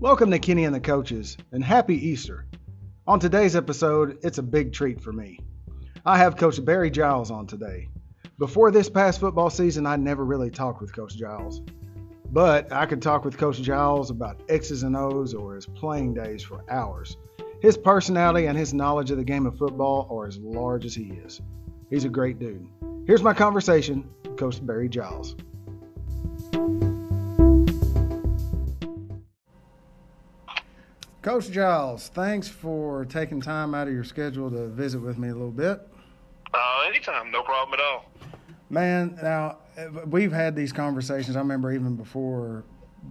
Welcome to Kenney and the Coaches, and happy Easter. On today's episode, it's a big treat for me. I have Coach Barry Giles on today. Before this past football season, I never really talked with Coach Giles. But I could talk with Coach Giles about X's and O's or his playing days for hours. His personality and his knowledge of the game of football are as large as he is. He's a great dude. Here's my conversation with Coach Barry Giles. Coach Giles, thanks for taking time out of your schedule to visit with me a little bit. Uh, anytime, no problem at all. Man, now we've had these conversations. I remember even before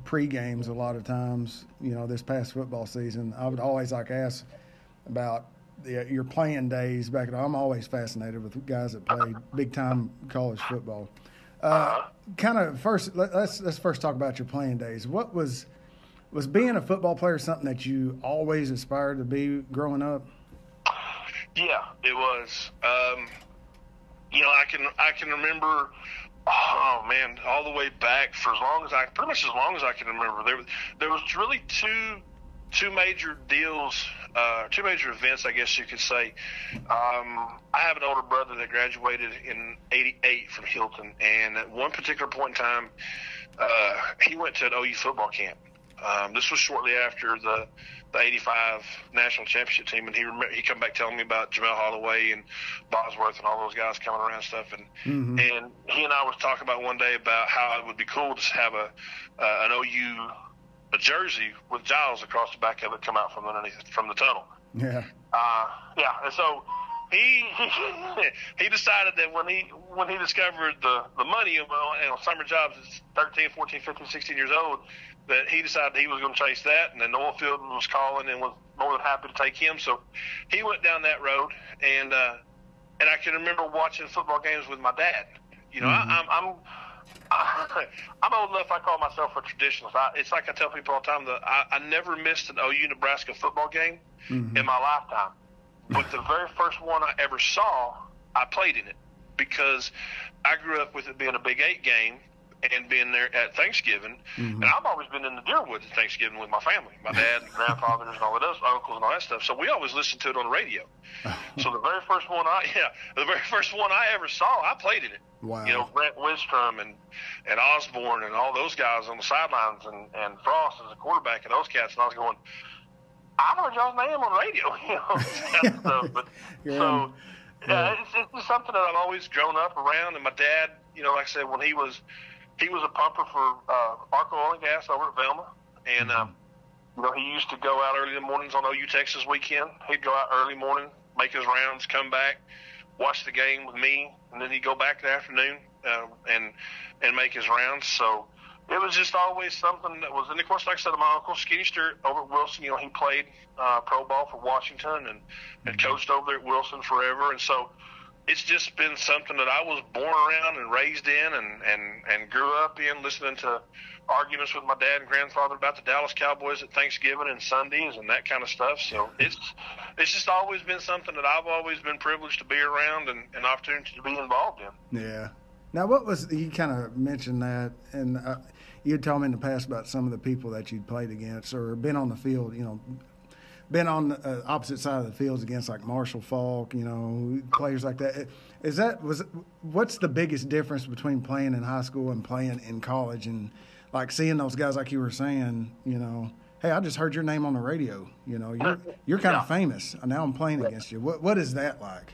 pre-games a lot of times. You know, this past football season, I would always like ask about the, your playing days back. At, I'm always fascinated with guys that played big-time college football. Uh, uh-huh. Kind of first, let, let's let's first talk about your playing days. What was was being a football player something that you always aspired to be growing up? Yeah, it was. Um, you know, I can I can remember. Oh man, all the way back for as long as I, pretty much as long as I can remember, there there was really two two major deals, uh, two major events, I guess you could say. Um, I have an older brother that graduated in '88 from Healdton, and at one particular point in time, uh, he went to an OU football camp um, this was shortly after the the '85 national championship team, and he rem- he come back telling me about Jamelle Holieway and Bosworth and all those guys coming around and stuff, and mm-hmm. and he and I was talking about one day about how it would be cool to have a uh, an OU a jersey with Giles across the back of it come out from underneath from the tunnel. Yeah. Uh, yeah, and so he he decided that when he when he discovered the the money, you know, summer jobs is 13, 14, 15, 16 years old, that he decided he was going to chase that, and then Noah was calling and was more than happy to take him. So he went down that road, and uh, and I can remember watching football games with my dad. You know, mm-hmm. I, I'm. I'm I'm old enough. I call myself a traditionalist. I, it's like I tell people all the time that I, I never missed an OU Nebraska football game mm-hmm. in my lifetime. But the very first one I ever saw, I played in it because I grew up with it being a Big Eight game and being there at Thanksgiving. Mm-hmm. And I've always been in the Deerwoods at Thanksgiving with my family, my dad, and grandfathers, and all of those uncles and all that stuff. So we always listened to it on the radio. so the very first one I yeah, the very first one I ever saw, I played in it. Wow. You know, Grant Wistrom and and Osborne and all those guys on the sidelines and and Frost as a quarterback and those cats. And I was going, I heard y'all's name on the radio. You know, stuff. But so. Yeah, it's, it's something that I've always grown up around, and my dad, you know, like I said, when he was he was a pumper for uh, Arco Oil and Gas over at Velma, and mm-hmm. um, you know he used to go out early in the mornings on OU Texas weekend. He'd go out early morning, make his rounds, come back, watch the game with me, and then he'd go back in the afternoon uh, and and make his rounds. So it was just always something that was, and of course, like I said, my uncle Skinny Stewart over at Wilson, you know, he played uh, pro ball for Washington and and mm-hmm. coached over there at Wilson forever, and so it's just been something that I was born around and raised in and, and, and grew up in, listening to arguments with my dad and grandfather about the Dallas Cowboys at Thanksgiving and Sundays and that kind of stuff. So it's it's just always been something that I've always been privileged to be around and an opportunity to be involved in. Yeah. Now, what was you kind of mentioned that, and uh, you told me in the past about some of the people that you'd played against or been on the field, you know, been on the uh, opposite side of the fields against like Marshall Faulk, you know, players like that. Is that was what's the biggest difference between playing in high school and playing in college and like seeing those guys like you were saying, you know, hey, I just heard your name on the radio. You know, you're you're kind of famous. Now I'm playing against you. What what is that like?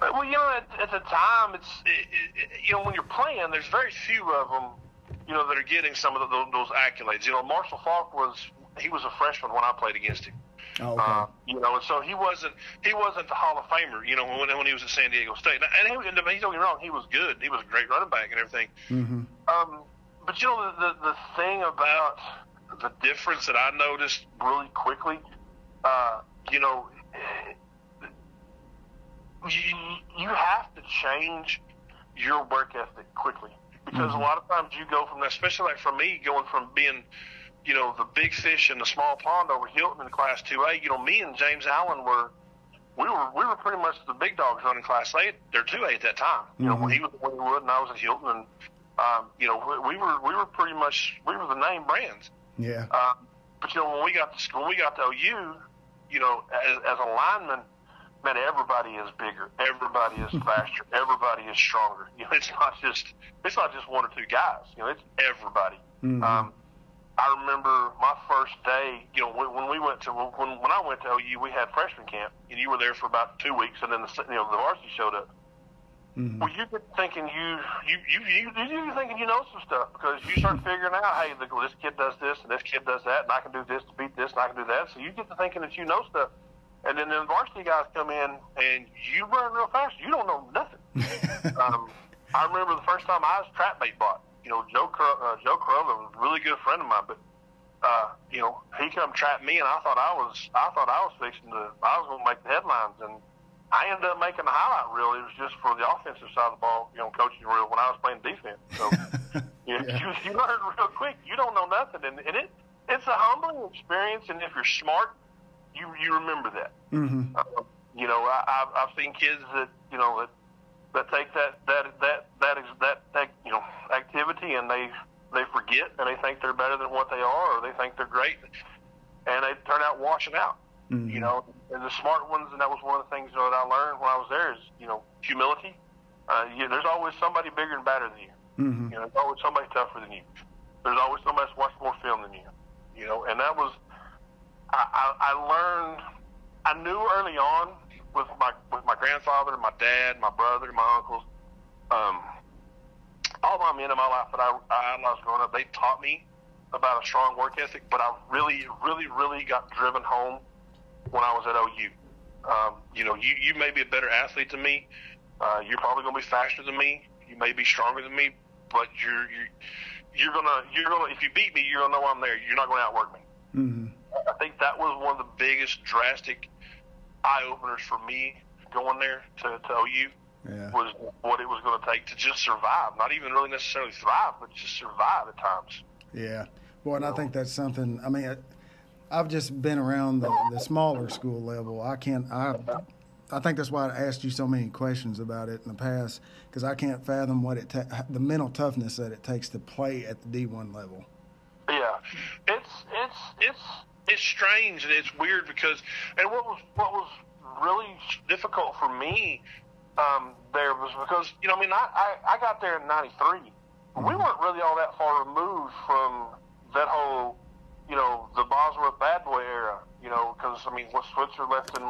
Well, you know, at, at the time, it's it, it, you know when you're playing, there's very few of them, you know, that are getting some of the, those, those accolades. You know, Marshall Faulk was he was a freshman when I played against him. Oh, okay. Uh, you know, and so he wasn't he wasn't the Hall of Famer. You know, when when he was at San Diego State, and he, and don't get wrong, he was good. He was a great running back and everything. Mm-hmm. Um, but you know, the, the the thing about the difference that I noticed really quickly, uh, you know, you you have to change your work ethic quickly because mm-hmm. a lot of times you go from that, especially like for me, going from being you know, the big fish in the small pond over Healdton in Class 2A, you know, me and James Allen were, we were we were pretty much the big dogs running Class A. They're 2A at that time. You mm-hmm. know, when he was at Wynnewood and I was at Healdton, and um, you know, we, we were we were pretty much we were the name brands. Yeah. Uh, but you know, when we got to when we got to OU, you know, as, as a lineman, man, everybody is bigger, everybody is faster, everybody is stronger. You know, it's not just it's not just one or two guys. You know, it's everybody. Mhm. Um, I remember my first day. You know, when, when we went to when when I went to OU, we had freshman camp, and you were there for about two weeks, and then the you know the varsity showed up. Mhm. Well, you get thinking you you you you you thinking you know some stuff because you start figuring out, hey, look, this kid does this and this kid does that, and I can do this to beat this, and I can do that. So you get to thinking that you know stuff, and then the varsity guys come in and you run real fast. You don't know nothing. um, I remember the first time I was trap bait bought. You know, Joe Cor- uh, Joe Corolla was a really good friend of mine, but uh, you know, he come trap me, and I thought I was I thought I was fixing to I was going to make the headlines, and I ended up making the highlight reel. It was just for the offensive side of the ball, you know, coaching reel when I was playing defense. So you, Yeah. you you learn real quick. You don't know nothing, and, and it it's a humbling experience. And if you're smart, you you remember that. Mhm. Um, you know, I, I've I've seen kids that you know that that take that that that that is that, that and they they forget and they think they're better than what they are or they think they're great and they turn out washing out. Mhm. You know, and the smart ones, and that was one of the things you know, that I learned when I was there is you know humility. Uh, you, there's always somebody bigger and better than you. Mhm. You know, there's always somebody tougher than you. There's always somebody that's watched more film than you. You know, and that was I, I, I learned. I knew early on with my with my grandfather, my dad, my brother, my uncles, um, all my men in my life that I, I idolized growing up. They taught me about a strong work ethic, but I really, really, really got driven home when I was at OU. Um, you know, you you may be a better athlete than me. Uh, you're probably going to be faster than me. You may be stronger than me, but you're you're you're gonna you're gonna if you beat me, you're gonna know I'm there. You're not going to outwork me. Mhm. I think that was one of the biggest drastic eye openers for me going there to, to OU Yeah. was what it was going to take to just survive. Not even really necessarily thrive, but just survive at times. Yeah. Boy, and I think that's something. I mean, I- I've just been around the, the smaller school level. I can't. I. I think that's why I asked you so many questions about it in the past because I can't fathom what it ta- the mental toughness that it takes to play at the D one level. Yeah, it's it's it's it's strange and it's weird because and what was what was really difficult for me um, there was because you know I mean I I, I got there in '93. We weren't really all that far removed from that whole you know the Bosworth bad boy era. You know because I mean what Switzer left in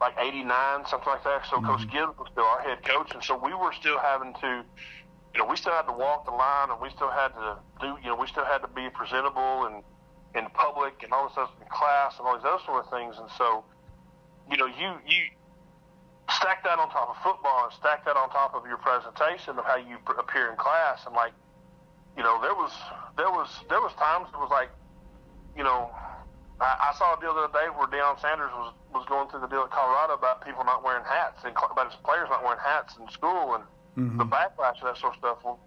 like '89 something like that. So Coach Gibbs was still our head coach, and so we were still having to you know, we still had to walk the line, and we still had to do, you know, we still had to be presentable and in public and all this stuff in class and all these other sort of things. And so, you know, you you stack that on top of football and stack that on top of your presentation of how you pr- appear in class, and like, you know, there was there was there was times it was like, you know, I, I saw a deal the other day where Deion Sanders was was going through the deal at Colorado about people not wearing hats and about his players not wearing hats in school and mm-hmm. the backlash of that sort of stuff. Well,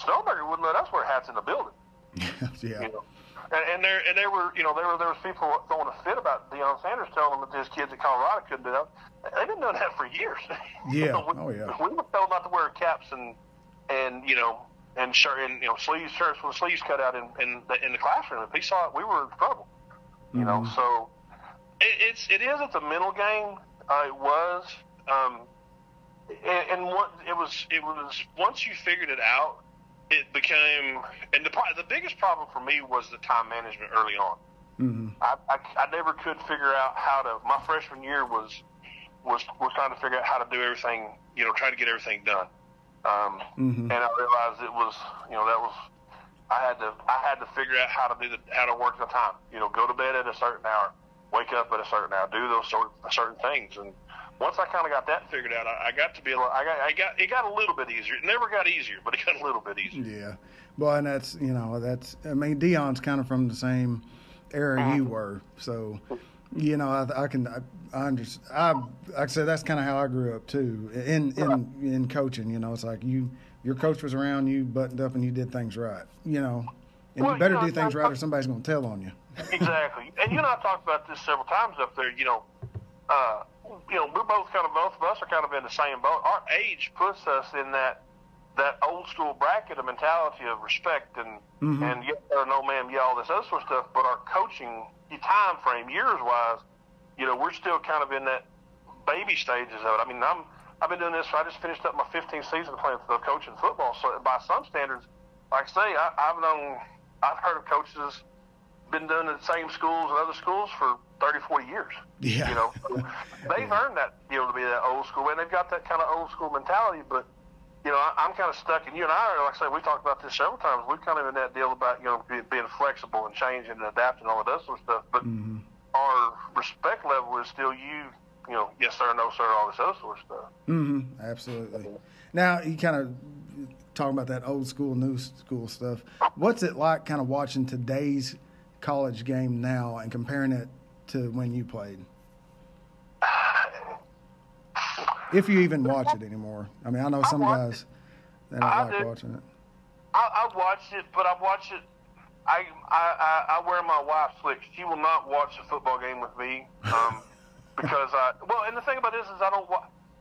Schnellenberger wouldn't let us wear hats in the building. yeah. You know, and, and there and there were you know there were there was people throwing a fit about Deion Sanders telling them that his kids at Colorado couldn't do that. They've been doing that for years. Yeah. we, Oh, yeah. We were told not to wear caps and and you know and shirt and you know sleeves shirts with sleeves cut out in in the, in the classroom. If he saw it, we were in trouble. You know, Mhm. so it, it's it is it's a mental game. Uh, it was. Um, and, and what it was it was once you figured it out it became and the the biggest problem for me was the time management early on hmm I, I, I never could figure out how to my freshman year was was was trying to figure out how to do everything you know trying to get everything done um, Mhm. and I realized it was you know that was I had to I had to figure out how to do the how to work the time you know go to bed at a certain hour wake up at a certain hour do those sort certain things and once I kind of got that figured out, I, I got to be. a li- I got. I got. It got a little bit easier. It never got easier, but it got a little bit easier. Yeah. Well, and that's you know that's I mean Deion's kind of from the same era you were, so you know I, I can I, I understand. I like I said that's kind of how I grew up too in in in coaching. You know, it's like you your coach was around, you buttoned up, and you did things right. You know, and Well, you better you know, do things right, or somebody's going to tell on you. exactly. And you and I talked about this several times up there. You know, uh, you know, we're both kind of both of us are kind of in the same boat. Our age puts us in that that old school bracket of mentality of respect and Mhm. and yes or no ma'am, yeah, all this other sort of stuff. But our coaching time frame, years wise, you know, we're still kind of in that baby stages of it. I mean, I'm I've been doing this. I just finished up my 15th season playing for coaching football. So by some standards, like I say, I, I've known, I've heard of coaches been doing the same schools and other schools for 30, 40 years. Yeah. You know, they've yeah. earned that, you know, to be that old school, and they've got that kind of old school mentality. But you know, I, I'm kind of stuck, and you and I are, like I said, we talked about this several times. We're kind of in that deal about you know being flexible and changing and adapting all of that sort of stuff. But mm-hmm. our respect level is still you you know, yes sir, no sir, all this other sort of stuff. Mm-hmm. Absolutely. Now you kind of talking about that old school, new school stuff. What's it like, kind of watching today's college game now and comparing it to when you played? If you even watch it anymore. I mean, I know some I guys they don't I like did. watching it. I, I watched it, but I watch it. I, I I wear my wife's slicks. She will not watch a football game with me. Um, because I well, and the thing about this is I don't.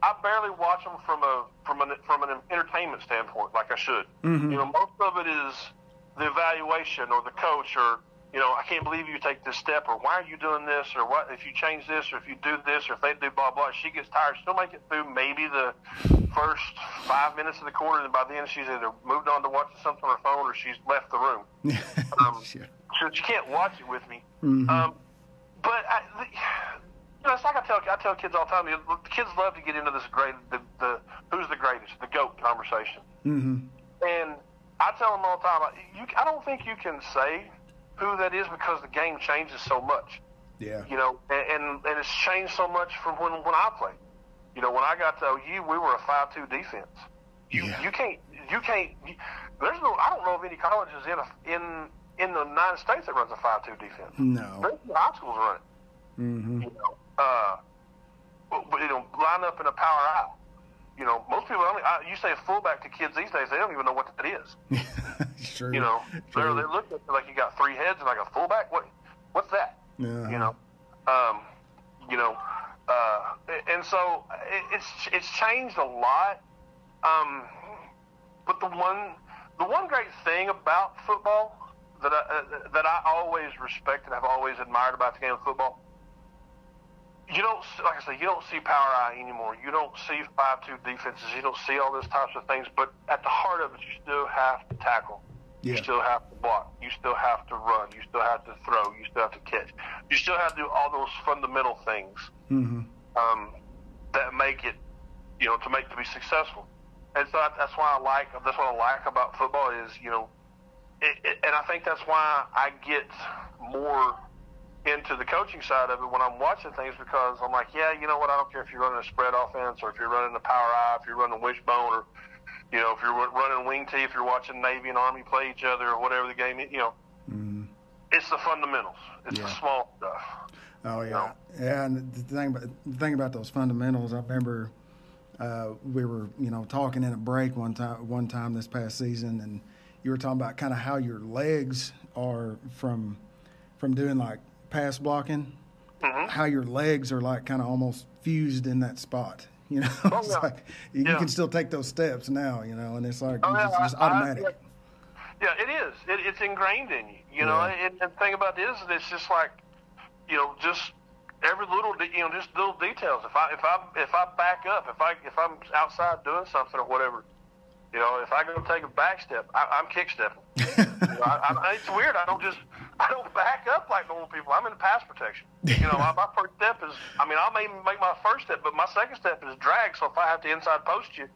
I barely watch them from a from an from an entertainment standpoint, like I should. Mm-hmm. You know, most of it is the evaluation or the coach or you know, I can't believe you take this step, or why are you doing this, or what if you change this, or if you do this, or if they do blah blah. She gets tired. She'll make it through maybe the first five minutes of the quarter, and by the end she's either moved on to watching something on her phone, or she's left the room. um, sure. So she can't watch it with me. Mm-hmm. Um, but I, the, you know, it's like I tell I tell kids all the time. The kids love to get into this great the, the who's the greatest, the goat conversation. Mm-hmm. And I tell them all the time, you, I don't think you can say who that is because the game changes so much. Yeah. You know, and and, and it's changed so much from when when I played. You know, when I got to OU, we were a five-two defense. You yeah. you can't you can't. You, there's no. I don't know of any colleges in a, in in the United States that runs a five-two defense. No. There's high schools run it. Mm-hmm. You know, uh, but, you know, line up in a power out. You know, most people. I mean, I, you say a fullback to kids these days, they don't even know what that is. sure. You know, they're they look at it like you got three heads and like a fullback. What? What's that? Yeah. You know, um, you know, uh, and so it, it's it's changed a lot. Um, but the one the one great thing about football that I, uh, that I always respected, I've always admired about the game of football you don't like I say, you don't see power eye anymore. You don't see five two defenses. You don't see all those types of things. But at the heart of it, you still have to tackle. Yeah. You still have to block. You still have to run. You still have to throw. You still have to catch. You still have to do all those fundamental things mm-hmm. um, that make it, you know, to make to be successful. And so that's why I like. That's what I like about football is you know, it, it, and I think that's why I get more into the coaching side of it when I'm watching things because I'm like, yeah, you know what? I don't care if you're running a spread offense or if you're running a power eye, if you're running wishbone, or you know, if you're running wing tee, if you're watching Navy and Army play each other or whatever the game, is, you know, mm. it's the fundamentals. It's yeah. the small stuff. Oh yeah, you know? yeah. And the thing about the thing about those fundamentals, I remember uh, we were you know talking in a break one time one time this past season, and you were talking about kind of how your legs are from from doing like pass blocking, mm-hmm. how your legs are like kind of almost fused in that spot. You know, oh, it's yeah. like you, yeah. can still take those steps now. You know, and it's like oh, yeah, just, automatic. I, yeah, it is. It, it's ingrained in you. You know, and, and the thing about this is, it's just like, you know, just every little, you know, just little details. If I if I if I back up, if I if I'm outside doing something or whatever, you know, if I go take a back step, I, I'm kick stepping. you know, I, I, it's weird. I don't just I don't back up like normal people. I'm in pass protection. You know, my, my first step is, I mean, I may make my first step, but my second step is drag. So if I have to inside post you,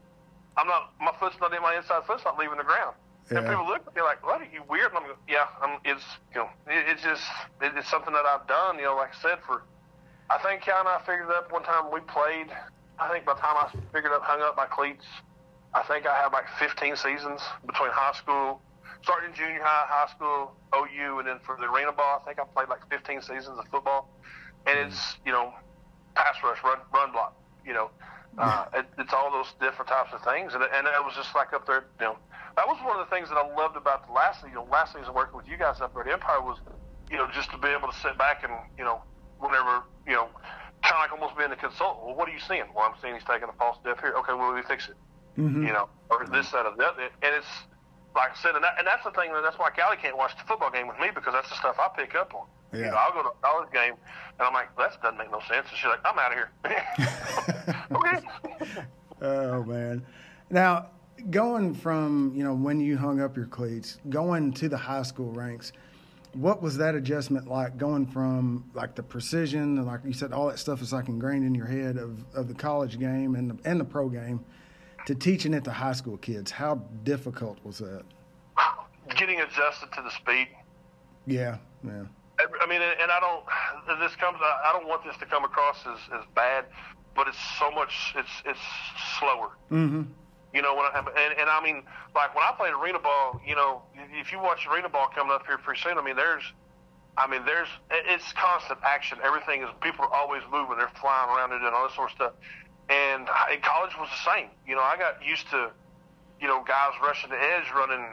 I'm not, my foot's not in my inside foot's not leaving the ground. Yeah. And people look at me like, "What are you weird?" And I'm like, "Yeah, I'm, it's you know, it, it's just it, it's something that I've done. You know, like I said, for I think Cal and I figured it up one time we played. I think by the time I figured up, hung up my cleats, I think I had like 15 seasons between high school started in junior high, high school, OU, and then for the arena ball, I think I played like 15 seasons of football. And it's, you know, pass rush, run, run block, you know, uh, it, it's all those different types of things. And, and it was just like up there, you know, that was one of the things that I loved about the last season, last season working with you guys up there at Empire was, you know, just to be able to sit back and, you know, whenever, you know, kind of like almost being a consultant. Well, what are you seeing? Well, I'm seeing he's taking a false step here. Okay, well, we fix it. Mm-hmm. You know, or this, that, or that. And it's, like I said, and, that, and that's the thing. That's why Callie can't watch the football game with me because that's the stuff I pick up on. Yeah. You know, I'll go to a college game, and I'm like, that doesn't make no sense. And she's like, I'm out of here. okay. oh man. Now, going from you know when you hung up your cleats, going to the high school ranks, what was that adjustment like? Going from like the precision and like you said, all that stuff is like ingrained in your head of, of the college game and the, and the pro game, to teaching it to high school kids. How difficult was that? Getting adjusted to the speed. Yeah, yeah. I mean, and I don't. This comes. I don't want this to come across as, as bad, but it's so much. It's it's slower. Mm-hmm. You know, when I, and, and I mean, like when I played arena ball, you know, if you watch arena ball coming up here pretty soon, I mean, there's, I mean, there's, it's constant action. Everything is, people are always moving. They're flying around it and all this sort of stuff. And in college was the same. You know, I got used to, you know, guys rushing the edge, running,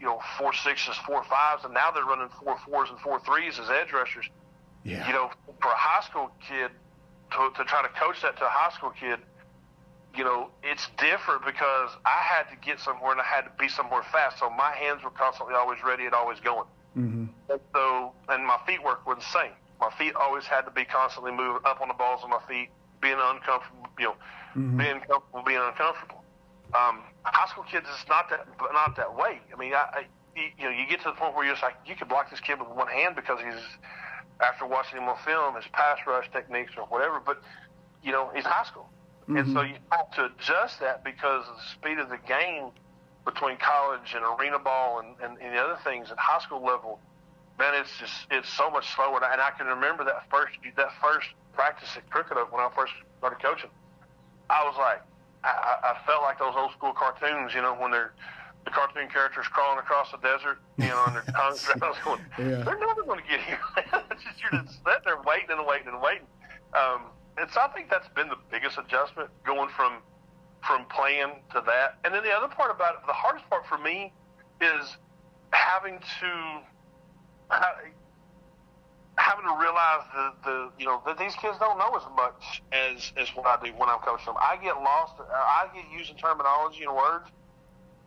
you know, four sixes, four fives, and now they're running four fours and four threes as edge rushers. Yeah. You know, for a high school kid to, to try to coach that to a high school kid – you know, it's different because I had to get somewhere and I had to be somewhere fast. So my hands were constantly always ready and always going. Mm-hmm. And so, and my feet work was the same. My feet always had to be constantly moving up on the balls of my feet, being uncomfortable, you know, mm-hmm. being comfortable, being uncomfortable. Um, high school kids, is not that, not that way. I mean, I, I, you know, you get to the point where you're just like, you could block this kid with one hand because he's, after watching him on film, his pass rush techniques or whatever. But, you know, he's high school. Mm-hmm. And so you have to adjust that because of the speed of the game between college and arena ball and, and, and the other things at high school level. Man, it's just it's so much slower. And I can remember that first that first practice at Crooked Oak when I first started coaching. I was like, I, I felt like those old school cartoons, you know, when they're the cartoon characters crawling across the desert, you know, and their tongues. I was going, yeah. they're never going to get here. it's just you're just sitting there waiting and waiting and waiting. Um, and so I think that's been the biggest adjustment going from from playing to that. And then the other part about it, the hardest part for me is having to having to realize the, the you know that these kids don't know as much as as what I do when I'm coaching them. I get lost. I get using terminology and words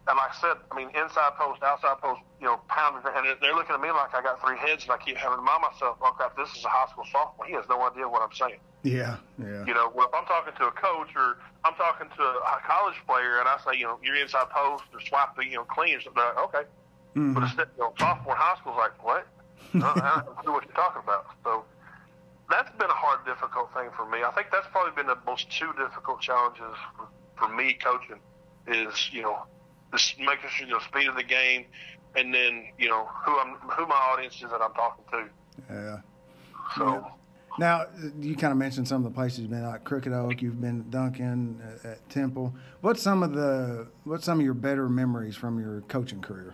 and like I said, I mean, inside post, outside post, you know, pounding, and they're looking at me like I got three heads, and I keep having to remind myself, oh crap, this is a high school sophomore. He has no idea what I'm saying. Yeah, yeah. You know, well, if I'm talking to a coach or I'm talking to a college player, and I say, you know, you're inside post or swap the, you know, clean or something, like, okay. Mm-hmm. But instead, you know, sophomore high school's like, what? I don't know what you're talking about. So that's been a hard, difficult thing for me. I think that's probably been the most two difficult challenges for, for me coaching is, you know, just making sure the speed of the game, and then you know who I'm who my audience is that I'm talking to. Yeah. So. Yeah. Now you kind of mentioned some of the places you've been, like Crooked Oak. You've been at Duncan, at, at Temple. What's some of the what's some of your better memories from your coaching career?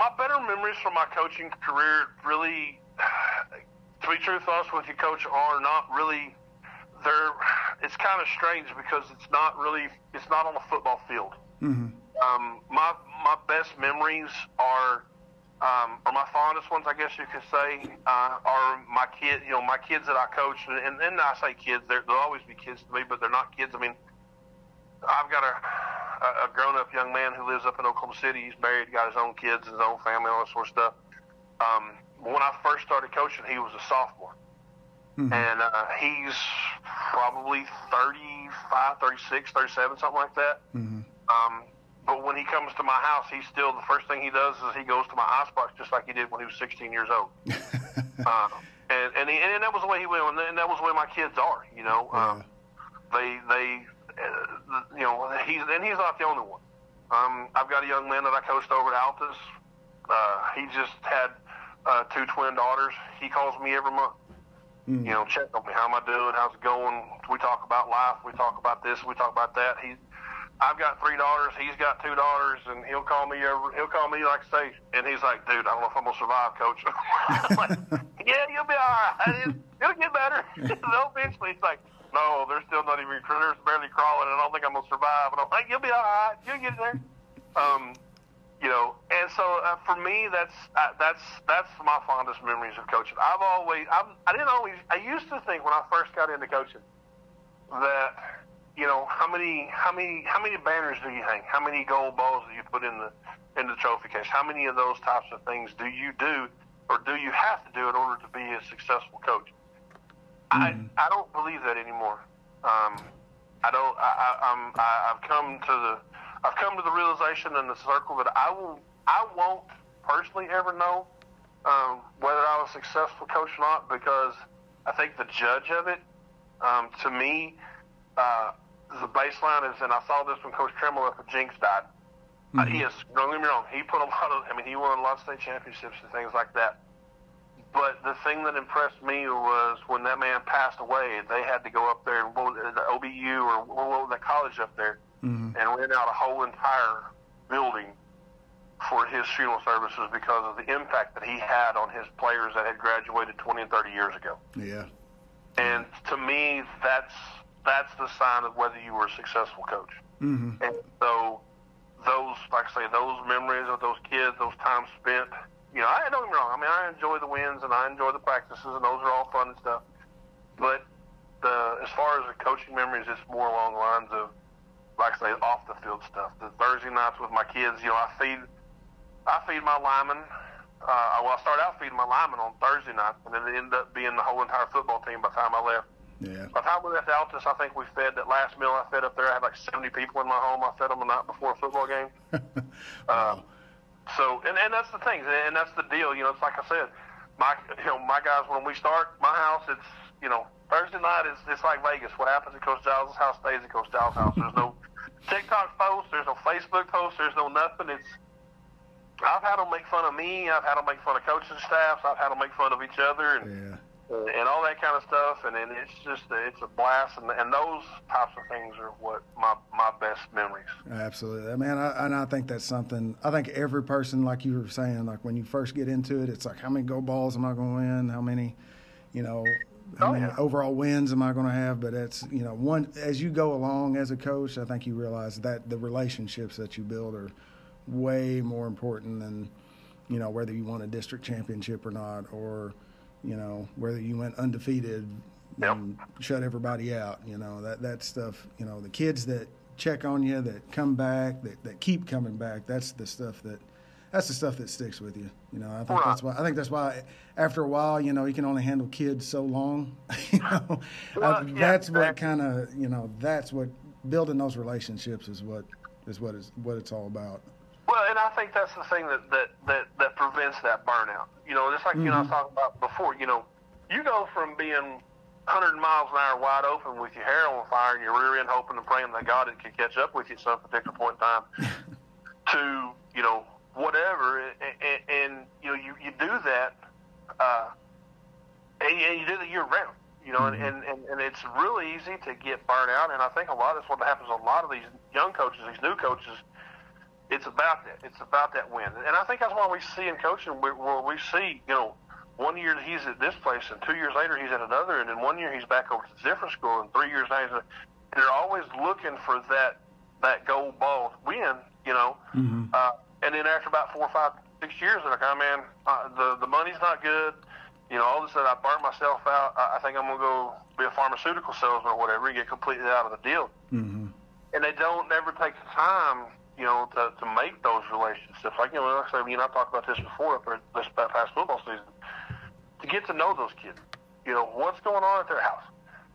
My better memories from my coaching career really, to be truthful with you, Coach, are not really they're it's kind of strange because it's not really it's not on the football field. Mm-hmm. Um, my my best memories are um, or my fondest ones, I guess you could say, uh, are my kid. You know, my kids that I coach, and, and I say kids. They'll always be kids to me, but they're not kids. I mean, I've got a a grown-up young man who lives up in Oklahoma City. He's married, got his own kids, his own family, all that sort of stuff. Um, when I first started coaching, he was a sophomore. Mm-hmm. And uh, he's probably 35, 36, 37, something like that. Mm-hmm. Um, but when he comes to my house, he's still the first thing he does is he goes to my icebox just like he did when he was 16 years old. uh, and and, he, and that was the way he went, and that was the way my kids are. You know, um, they they you know he's and he's not the only one. Um, I've got a young man that I coached over at Altus. Uh, he just had uh, two twin daughters. He calls me every month. Mm. You know, check on me. How am I doing? How's it going? We talk about life. We talk about this. We talk about that. He, I've got three daughters. He's got two daughters, and he'll call me. Every, he'll call me like say, and he's like, "Dude, I don't know if I'm gonna survive, Coach." like, yeah, you'll be all right. It'll get better. eventually, it's like, no, they're still not even. They're barely crawling, I don't think I'm gonna survive. And I'm like, you'll be all right. You'll get there. Um, you know, and so uh, for me, that's uh, that's that's my fondest memories of coaching. I've always, I'm, I didn't always, I used to think when I first got into coaching that, you know, how many, how many, how many banners do you hang? How many gold balls do you put in the in the trophy case? How many of those types of things do you do or do you have to do in order to be a successful coach? I I don't believe that anymore. Um, I don't. I, I, I'm. I, I've come to the. I've come to the realization in the circle that I will. I won't personally ever know um, whether I was a successful coach or not because I think the judge of it, um, to me, uh, the baseline is, and I saw this when Coach Tremble after Jinx died. Mm-hmm. Uh, he is, don't get me wrong, he put a lot of, I mean, he won a lot of state championships and things like that. But the thing that impressed me was when that man passed away, they had to go up there and the OBU or what was that college up there mm-hmm. and rent out a whole entire building for his funeral services because of the impact that he had on his players that had graduated 20 and 30 years ago. Yeah. And to me, that's that's the sign of whether you were a successful coach. Mm-hmm. And so those, like I say, those memories of those kids, those times spent. You know, I don't get me wrong. I mean, I enjoy the wins and I enjoy the practices, and those are all fun and stuff. But the as far as the coaching memories, it's more along the lines of, like I say, off the field stuff. The Thursday nights with my kids. You know, I feed, I feed my linemen. Uh, well, I started out feeding my linemen on Thursday night, and then it ended up being the whole entire football team by the time I left. Yeah. By the time we left Altus, I think we fed that last meal I fed up there. I had like 70 people in my home. I fed them the night before a football game. wow. um, so, and, and that's the thing, and that's the deal. You know, it's like I said, my you know my guys when we start my house, it's you know Thursday night is it's like Vegas. What happens at Coach Giles' house stays at Coach Giles' house. There's no TikTok posts. There's no Facebook posts. There's no nothing. It's I've had them make fun of me. I've had them make fun of coaching staffs. I've had them make fun of each other. And, yeah and all that kind of stuff. And, it's just it's a blast, and, and those types of things are what my my best memories. Absolutely, I mean, I, and I think that's something. I think every person, like you were saying, like when you first get into it, it's like how many go balls am I going to win? How many, you know. How oh, many yeah. overall wins am I going to have? But it's you know one as you go along as a coach, I think you realize that the relationships that you build are way more important than you know whether you won a district championship or not, or you know, whether you went undefeated yep. and shut everybody out, you know, that, that stuff, you know, the kids that check on you, that come back, that, that keep coming back, that's the stuff that, that's the stuff that sticks with you. You know, I think right. that's why, I think that's why after a while, you know, you can only handle kids so long, you know, well, I, yeah, that's exactly. what kind of, you know, that's what building those relationships is what, is what is what it's all about. Well, and I think that's the thing that that that, that prevents that burnout. You know, just like mm-hmm. you know I was talking about before. You know, you go from being 100 miles an hour wide open with your hair on fire and your rear end hoping and praying that God it can catch up with you at some particular point in time, to you know whatever, and, and, and you know you you do that, uh, and, and you do that year round. You know, mm-hmm. and, and, and it's really easy to get burnt out. And I think a lot of that's what happens. A lot of these young coaches, these new coaches, it's about that. It's about that win, and I think that's why we see in coaching where we see, you know, one year he's at this place, and two years later he's at another, and then one year he's back over to a different school, and three years. At, they're always looking for that that gold ball win, you know. Mm-hmm. Uh, and then after about four, five, six years, they're like, oh man, uh, the the money's not good. You know, all of a sudden I burnt myself out. I, I think I'm gonna go be a pharmaceutical salesman or whatever, and get completely out of the deal. Mm-hmm. And they don't never take the time you know, to, to make those relationships. Like, you know, like I know, I talked about this before up there, this past football season, to get to know those kids. You know, what's going on at their house.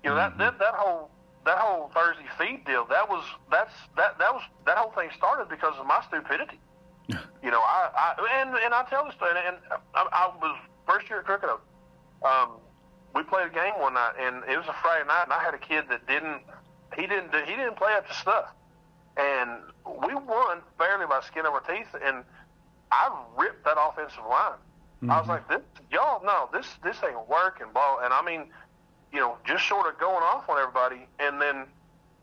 You know, mm-hmm. that, that, that whole, that whole Thursday feed deal, that was, that's, that, that was, that whole thing started because of my stupidity. you know, I, I, and, and I tell this story, and I, I was first year at Crooked Oak. Um, we played a game one night, and it was a Friday night, and I had a kid that didn't, he didn't, he didn't play up to stuff and we won barely by skin of our teeth. And I ripped that offensive line. Mm-hmm. I was like, this, y'all, no, this this ain't working, ball. And I mean, you know, just sort of going off on everybody. And then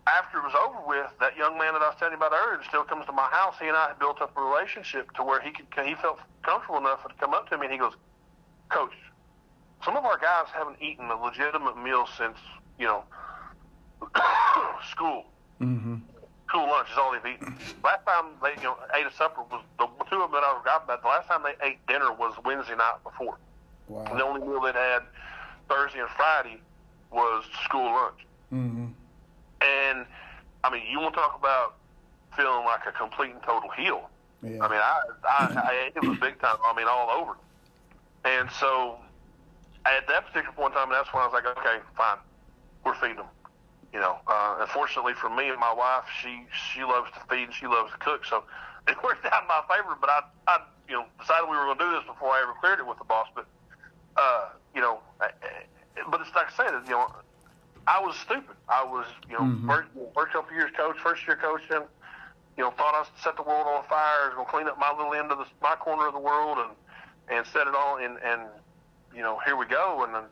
after it was over with, that young man that I was telling you about earlier still comes to my house. He and I had built up a relationship to where he could he felt comfortable enough to come up to me and he goes, Coach, some of our guys haven't eaten a legitimate meal since you know school. Mm-hmm school lunch is all they've eaten. Last time they you know ate a supper was the two of them that I forgot about. The last time they ate dinner was Wednesday night before. Wow. The only meal they'd had Thursday and Friday was school lunch. Mm-hmm. And I mean, you want to talk about feeling like a complete and total heel? Yeah. I mean, I, I, I it was big time. I mean, all over. And so at that particular point in time, that's when I was like, okay, fine, we're feeding them. You know, uh, unfortunately for me and my wife, she she loves to feed and she loves to cook, so it worked out in my favor. But I, I you know, decided we were going to do this before I ever cleared it with the boss. But uh, you know, but it's like I said, you know, I was stupid. I was, you know, mm-hmm. first, first couple years coach, first year coaching, you know, thought I was to set the world on fire, was going to clean up my little end of the, my corner of the world and, and set it all and, and, you know, here we go. And then,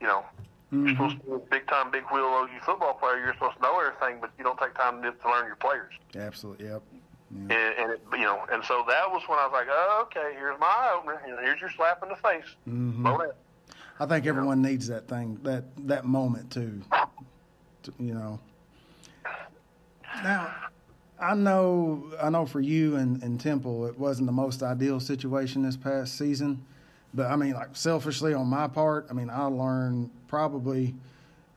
you know, mm-hmm. you're supposed to be a big time, big wheel OU football player. You're supposed to know everything, but you don't take time to, to learn your players. Absolutely. Yep. Yeah. And, and it, you know, and so that was when I was like, oh, okay, here's my opener. Here's your slap in the face. Mm-hmm. I think everyone needs that thing, that that moment too. To, you know. Now, I know, I know for you and, and Temple, it wasn't the most ideal situation this past season, but I mean, like selfishly on my part, I mean, I learned probably,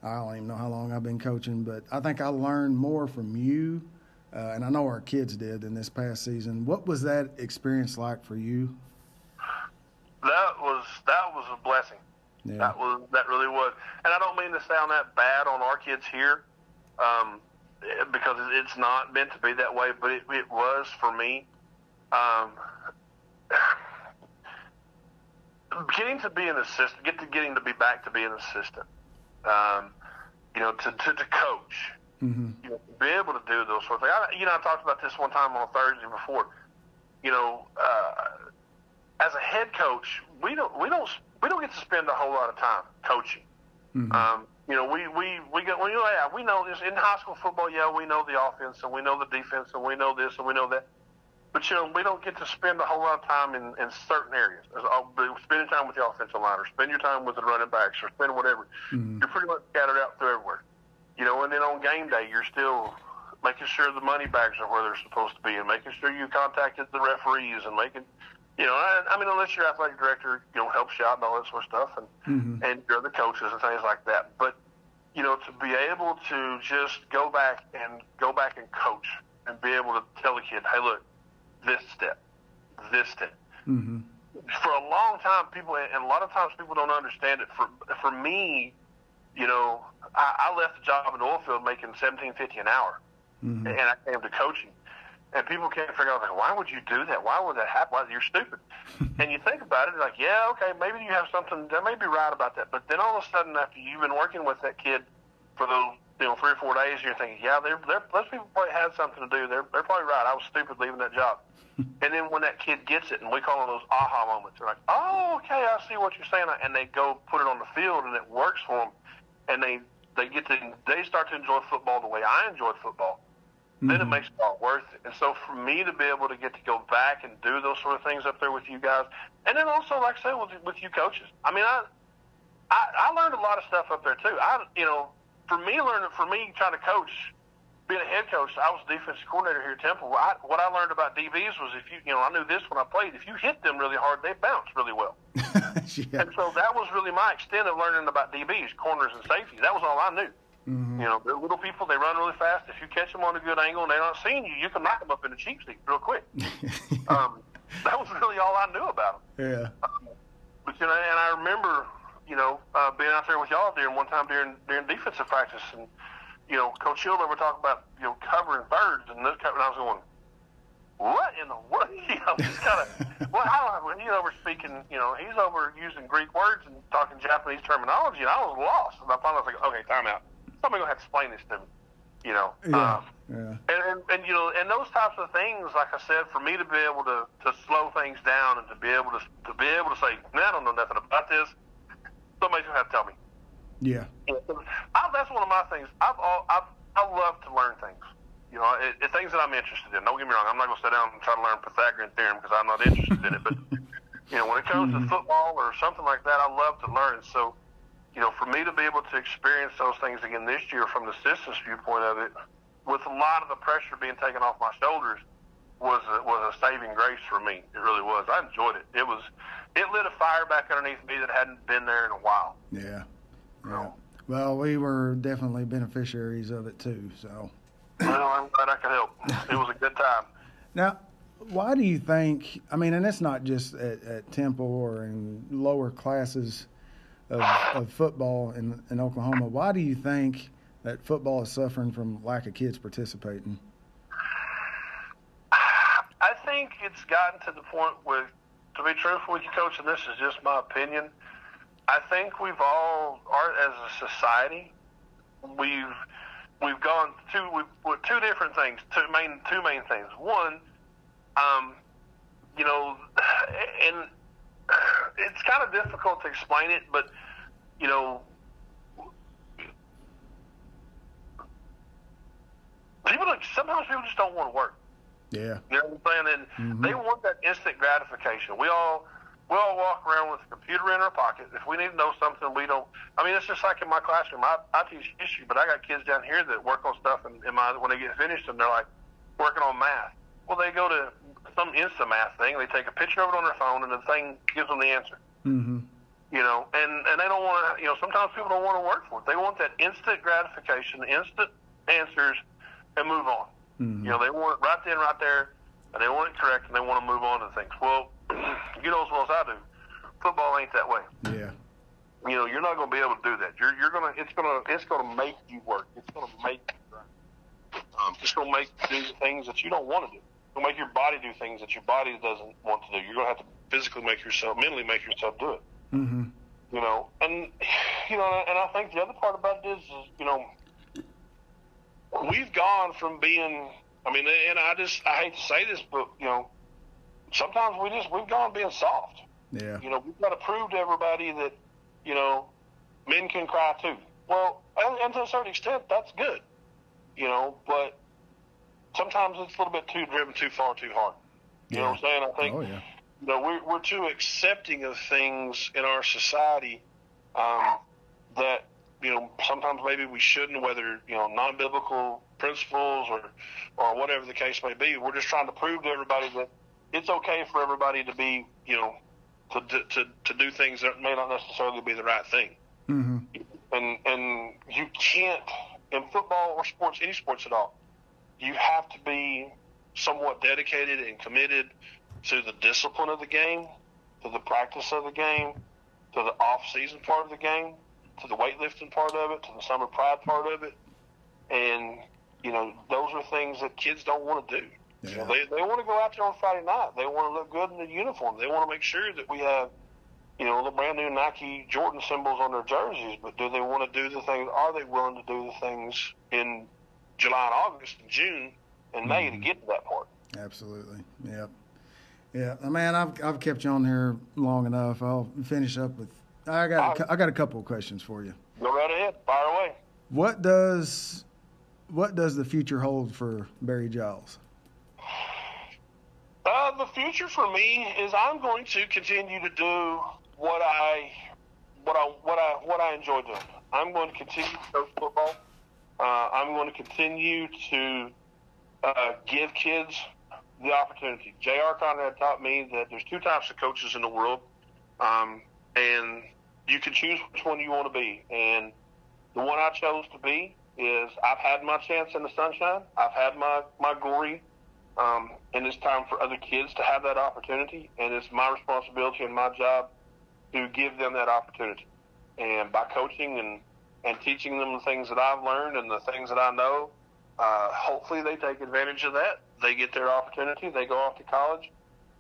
I don't even know how long I've been coaching, but I think I learned more from you, uh, and I know our kids did in this past season. What was that experience like for you? That was that was a blessing. Yeah. That was that really was, and I don't mean to sound that bad on our kids here, um, because it's not meant to be that way, but it, it was for me. Um, getting to be an assistant, get to getting to be back to be an assistant, um, you know, to to, to coach, mm-hmm. you know, be able to do those sort of things. I, you know, I talked about this one time on a Thursday before. You know, uh, as a head coach, we don't we don't we don't get to spend a whole lot of time coaching. Mm-hmm. Um, you know, we we we get well, yeah, we know this in high school football. Yeah, we know the offense and we know the defense and we know this and we know that. But you know, we don't get to spend a whole lot of time in, in certain areas. I'll be Spending time with the offensive line, or spend your time with the running backs, or spend whatever. Mm-hmm. You're pretty much scattered out through everywhere. You know, and then on game day, you're still making sure the money bags are where they're supposed to be, and making sure you contacted the referees, and making you know, I, I mean, unless your athletic director, you know, helps you out and all that sort of stuff, and mm-hmm. and you're the coaches and things like that. But you know, to be able to just go back and go back and coach and be able to tell a kid, hey, look, this step, this step. Mm-hmm. For a long time, people, and a lot of times people don't understand it. For for me, you know, I, I left the job in the oil field making seventeen fifty an hour, mm-hmm. and I came to coaching and people can't figure out like why would you do that? Why would that happen? Why, you're stupid. and you think about it, like yeah, okay, maybe you have something that may be right about that. But then all of a sudden, after you've been working with that kid for those you know three or four days, you're thinking, yeah, they're, they're those people probably had something to do. They're they're probably right. I was stupid leaving that job. and then when that kid gets it, and we call them those aha moments, they're like, oh, okay, I see what you're saying, and they go put it on the field, and it works for them, and they they get to they start to enjoy football the way I enjoyed football mm-hmm. then it mm-hmm. makes it all worth it. And so for me to be able to get to go back and do those sort of things up there with you guys, and then also, like I said, with, with you coaches. I mean, I, I I learned a lot of stuff up there too. I you know, for me learning, for me trying to coach, being a head coach, I was defensive coordinator here at Temple. I, what I learned about DBs was if you, you know, I knew this when I played. If you hit them really hard, they bounce really well. yeah. And so that was really my extent of learning about DBs, corners, and safeties. That was all I knew. Mm-hmm. You know, they're little people. They run really fast. If you catch them on a good angle and they're not seeing you, you can knock them up in the cheek seat real quick. um, that was really all I knew about them. Yeah. Um, but you know, and I remember, you know, uh, being out there with y'all during one time during during defensive practice, and you know, Coach Schiller were talking about you know covering thirds and this, and I was going, what in the world? You know, just kind of, well, how, when he's over speaking, you know, he's over using Greek words and talking Japanese terminology, and I was lost. And I finally was like, okay, time out somebody gonna have to explain this to me. You know. Yeah. Um, yeah. And, and and you know, and those types of things, like I said, for me to be able to to slow things down and to be able to to be able to say, man, I don't know nothing about this. Somebody's gonna have to tell me. Yeah. I, that's one of my things. I've all I've I love to learn things. You know, it, it, things that I'm interested in. Don't get me wrong. I'm not going to sit down and try to learn Pythagorean theorem because I'm not interested in it. But you know, when it comes mm-hmm. to football or something like that, I love to learn. So you know, for me to be able to experience those things again this year from the systems viewpoint of it, with a lot of the pressure being taken off my shoulders, was a, was a saving grace for me. It really was. I enjoyed it. It was it lit a fire back underneath me that hadn't been there in a while. Yeah. Yeah. Well, we were definitely beneficiaries of it too. So. Well, I'm glad I could help. It was a good time. Now, why do you think? I mean, and it's not just at, at Temple or in lower classes of, of football in, in Oklahoma. Why do you think that football is suffering from lack of kids participating? I think it's gotten to the point where, to be truthful with you, coach, and this is just my opinion. I think we've all, are as a society, we've we've gone two with two different things, two main two main things. One, um, you know, and it's kind of difficult to explain it, but you know, people like sometimes people just don't want to work. Yeah, you know what I'm saying, and mm-hmm. they want that instant gratification. We all we all walk around with a computer in our pocket. If we need to know something, we don't. I mean, it's just like in my classroom. I, I teach history, but I got kids down here that work on stuff, and in my when they get finished, and they're like working on math. Well, they go to some instant math thing. They take a picture of it on their phone, and the thing gives them the answer. Mm-hmm. You know, and and they don't want to. You know, sometimes people don't want to work for it. They want that instant gratification, instant answers, and move on. Mm-hmm. You know, they want it right then, right there, and they want it correct, and they want to move on to things. Well you know as well as I do, football ain't that way. Yeah. You know, you're not going to be able to do that. You're you're gonna it's gonna it's gonna make you work. It's gonna make you um, it's gonna make you do things that you don't want to do. It's gonna make your body do things that your body doesn't want to do. You're gonna have to physically make yourself, mentally make yourself do it. Mm-hmm. You know, and you know, and I think the other part about this is, you know, we've gone from being. I mean, and I just I hate to say this, but you know, sometimes we just we've gone being soft. Yeah. You know, we've got to prove to everybody that, you know, men can cry too. Well, and, and to a certain extent, that's good. You know, but sometimes it's a little bit too driven too far, too hard. You yeah. know what I'm saying? I think. Oh yeah. You know, we're we're too accepting of things in our society um, that you know sometimes maybe we shouldn't, whether you know non-biblical principles or or whatever the case may be. We're just trying to prove to everybody that it's okay for everybody to be, you know, to to to do things that may not necessarily be the right thing. Mm-hmm. And and you can't in football or sports, any sports at all, you have to be somewhat dedicated and committed to the discipline of the game, to the practice of the game, to the off-season part of the game, to the weightlifting part of it, to the summer pride part of it, and you know those are things that kids don't want to do. Yeah. You know, they they want to go out there on Friday night. They want to look good in the uniform. They want to make sure that we have, you know, the brand new Nike Jordan symbols on their jerseys. But do they want to do the things? Are they willing to do the things in July and August and June and May mm-hmm. to get to that part? Absolutely. Yeah. Yeah, man, I've I've kept you on here long enough. I'll finish up with. I got a, I got a couple of questions for you. Go right ahead. Fire away. What does what does the future hold for Barry Giles? Uh, the future for me is I'm going to continue to do what I what I what I what I enjoy doing. I'm going to continue to coach football. Uh, I'm going to continue to uh, give kids the opportunity. J.R. Conrad taught me that there's two types of coaches in the world, um, and you can choose which one you want to be. And the one I chose to be is I've had my chance in the sunshine. I've had my my glory um, and it's time for other kids to have that opportunity. And it's my responsibility and my job to give them that opportunity. And by coaching and, and teaching them the things that I've learned and the things that I know, uh, hopefully they take advantage of that. They get their opportunity. They go off to college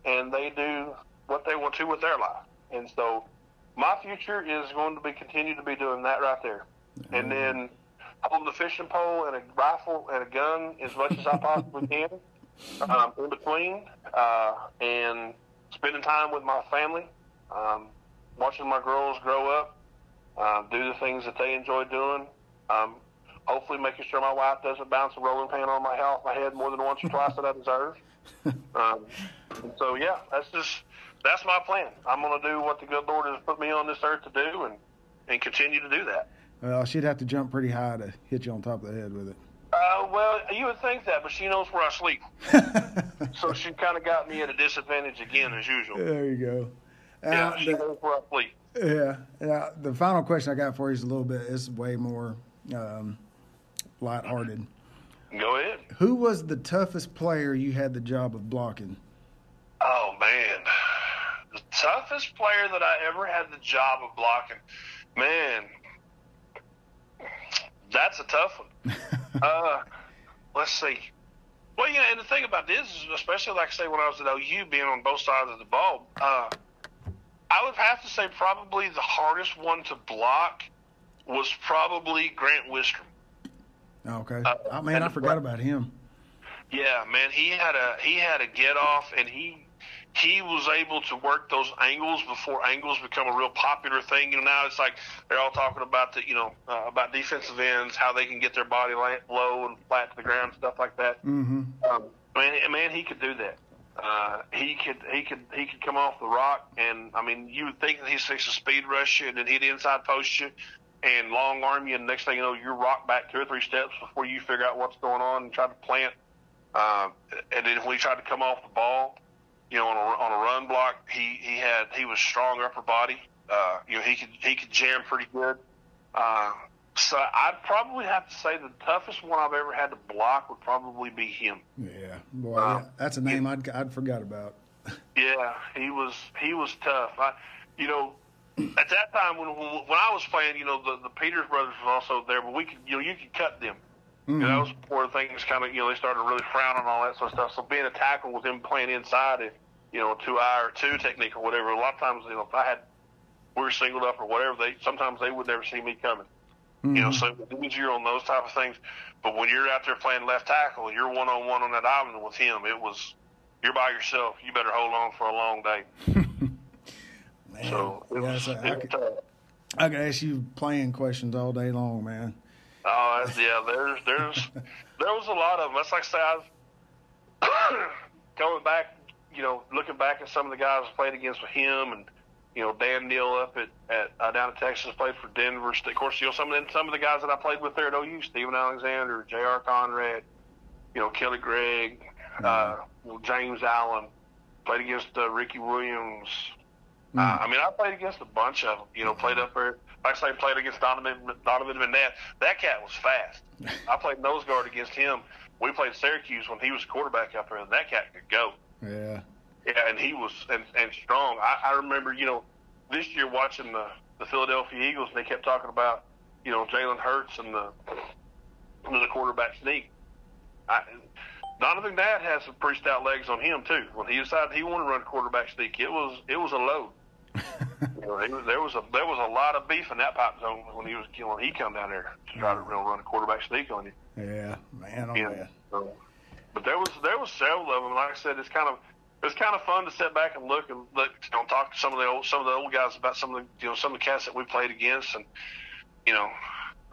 and they do what they want to with their life. And so my future is going to be continue to be doing that right there. Mm-hmm. And then I hold the fishing pole and a rifle and a gun as much as I possibly can um, in between, uh, and spending time with my family, um, watching my girls grow up, uh, do the things that they enjoy doing. Um, hopefully, making sure my wife doesn't bounce a rolling pin on my head, my head more than once or twice that I deserve. Um, so, yeah, that's just that's my plan. I'm going to do what the good Lord has put me on this earth to do, and and continue to do that. Well, she'd have to jump pretty high to hit you on top of the head with it. Uh, well, you would think that, but she knows where I sleep. so she kind of got me at a disadvantage again, as usual. There you go. Yeah, she the, knows where I sleep. Yeah. Now, the final question I got for you is a little bit, it's way more um, lighthearted. Go ahead. Who was the toughest player you had the job of blocking Oh man, the toughest player that I ever had the job of blocking, man, that's a tough one. uh, let's see. Well, yeah, and the thing about this is, especially like I say when I was at OU, being on both sides of the ball, uh, I would have to say probably the hardest one to block was probably Grant Wistrom. Okay, uh, oh, man, I forgot about him. Yeah, man, he had a he had a get off, and he he was able to work those angles before angles become a real popular thing. You know, now it's like they're all talking about the, you know, uh, about defensive ends, how they can get their body low and flat to the ground, stuff like that. Mm-hmm. Um, man, man, he could do that. Uh, he could, he could, he could come off the rock, and I mean, you would think that he's fixed to speed rush you and then hit inside post you and long arm you, and next thing you know, you're rock back two or three steps before you figure out what's going on and try to plant. Uh, and then when he tried to come off the ball, you know, on a, on a run block, he, he had he was strong upper body. Uh, you know, he could he could jam pretty good. Uh, so I'd probably have to say the toughest one I've ever had to block would probably be him. Yeah, boy, uh, yeah, that's a name I'd I'd forgot about. yeah, he was he was tough. I, you know, at that time when when I was playing, you know, the the Peters brothers was also there, but we could you know you could cut them. Mm-hmm. You know, that was before things kind of, you know, they started really frowning on all that sort of stuff. So being a tackle with him playing inside, if, you know, two eye or two technique or whatever, a lot of times, you know, if I had, we were singled up or whatever, they sometimes they would never see me coming. Mm-hmm. You know, so it was easier on those type of things. But when you're out there playing left tackle, you're one on one on that island with him. It was you're by yourself. You better hold on for a long day. man, so it was, so I, could, I could ask you playing questions all day long, man. Oh yeah, there's there's there was a lot of them. That's like say I was going back, you know, looking back at some of the guys I played against with him, and you know Dan Neil up at at uh, down in Texas played for Denver. Of course, you know some of the, some of the guys that I played with there at OU, Stephen Alexander, J.R. Conrad, you know Kelly Gregg, mm-hmm. uh, James Allen, played against uh, Ricky Williams. Mm-hmm. Uh, I mean, I played against a bunch of them. You know, played up there like I say, played against Donovan Donovan McNabb. That cat was fast. I played nose guard against him. We played Syracuse when he was quarterback up there, and that cat could go. Yeah. Yeah, and he was and, and strong. I, I remember, you know, this year watching the the Philadelphia Eagles, and they kept talking about, you know, Jalen Hurts and the and the quarterback sneak. I, Donovan McNabb has some pretty stout legs on him too. When he decided he wanted to run quarterback sneak, it was it was a load you know, was, there was a there was a lot of beef in that pipe zone when he was when he come down there to try to know, run a quarterback sneak on you. Yeah, man, oh yeah. man. So, but there was there was several of them. Like I said, it's kind of it's kind of fun to sit back and look and look, you know, talk to some of the old some of the old guys about some of the you know some of the cats that we played against, and you know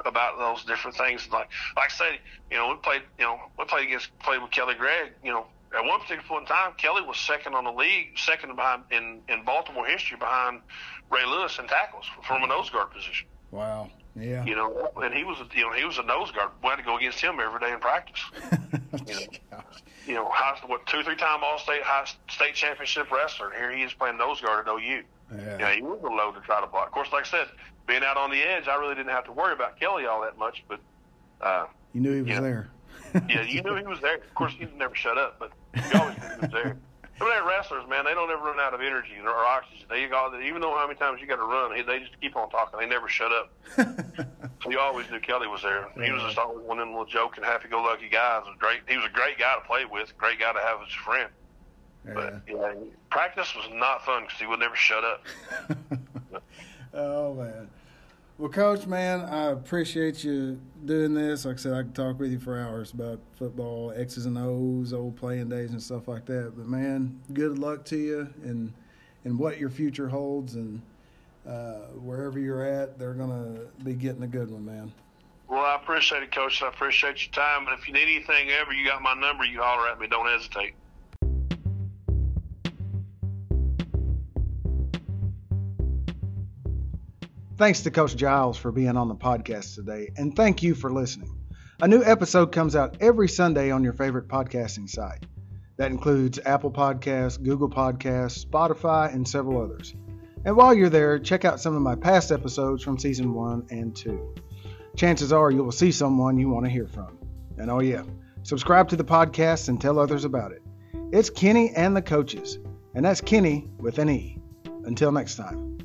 about those different things. Like like I say, you know, we played you know we played against played with Kelly Gregg, you know, at one particular point in time, Kelly was second on the league, second behind in, in Baltimore history behind Ray Lewis in tackles from a nose guard position. Wow. Yeah. You know, and he was, you know, he was a nose guard. We had to go against him every day in practice. you know, you know high, what two, three time All State high state championship wrestler. And here he is playing nose guard at OU. Yeah. yeah, he was a load to try to block. Of course, like I said, being out on the edge, I really didn't have to worry about Kelly all that much. But uh, you knew he was you know, there. yeah, you knew he was there. Of course, he never shut up, but you always knew he was there. Some of that wrestlers, man, they don't ever run out of energy or oxygen. They got, even know how many times you got to run, they just keep on talking. They never shut up. so you always knew Kelly was there. He was just always one of them little joking, happy-go-lucky guys. Was great. He was a great guy to play with, great guy to have as a friend. Yeah. But yeah, practice was not fun because he would never shut up. oh man. Well, Coach, man, I appreciate you doing this. Like I said, I could talk with you for hours about football, X's and O's, old playing days, and stuff like that. But man, good luck to you and and what your future holds, and uh, wherever you're at, they're gonna be getting a good one, man. Well, I appreciate it, Coach. I appreciate your time. And if you need anything ever, you got my number. You holler at me. Don't hesitate. Thanks to Coach Giles for being on the podcast today, and thank you for listening. A new episode comes out every Sunday on your favorite podcasting site. That includes Apple Podcasts, Google Podcasts, Spotify, and several others. And while you're there, check out some of my past episodes from season one and two. Chances are you will see someone you want to hear from. And oh, yeah, subscribe to the podcast and tell others about it. It's Kenney and the Coaches, and that's Kenney with an E. Until next time.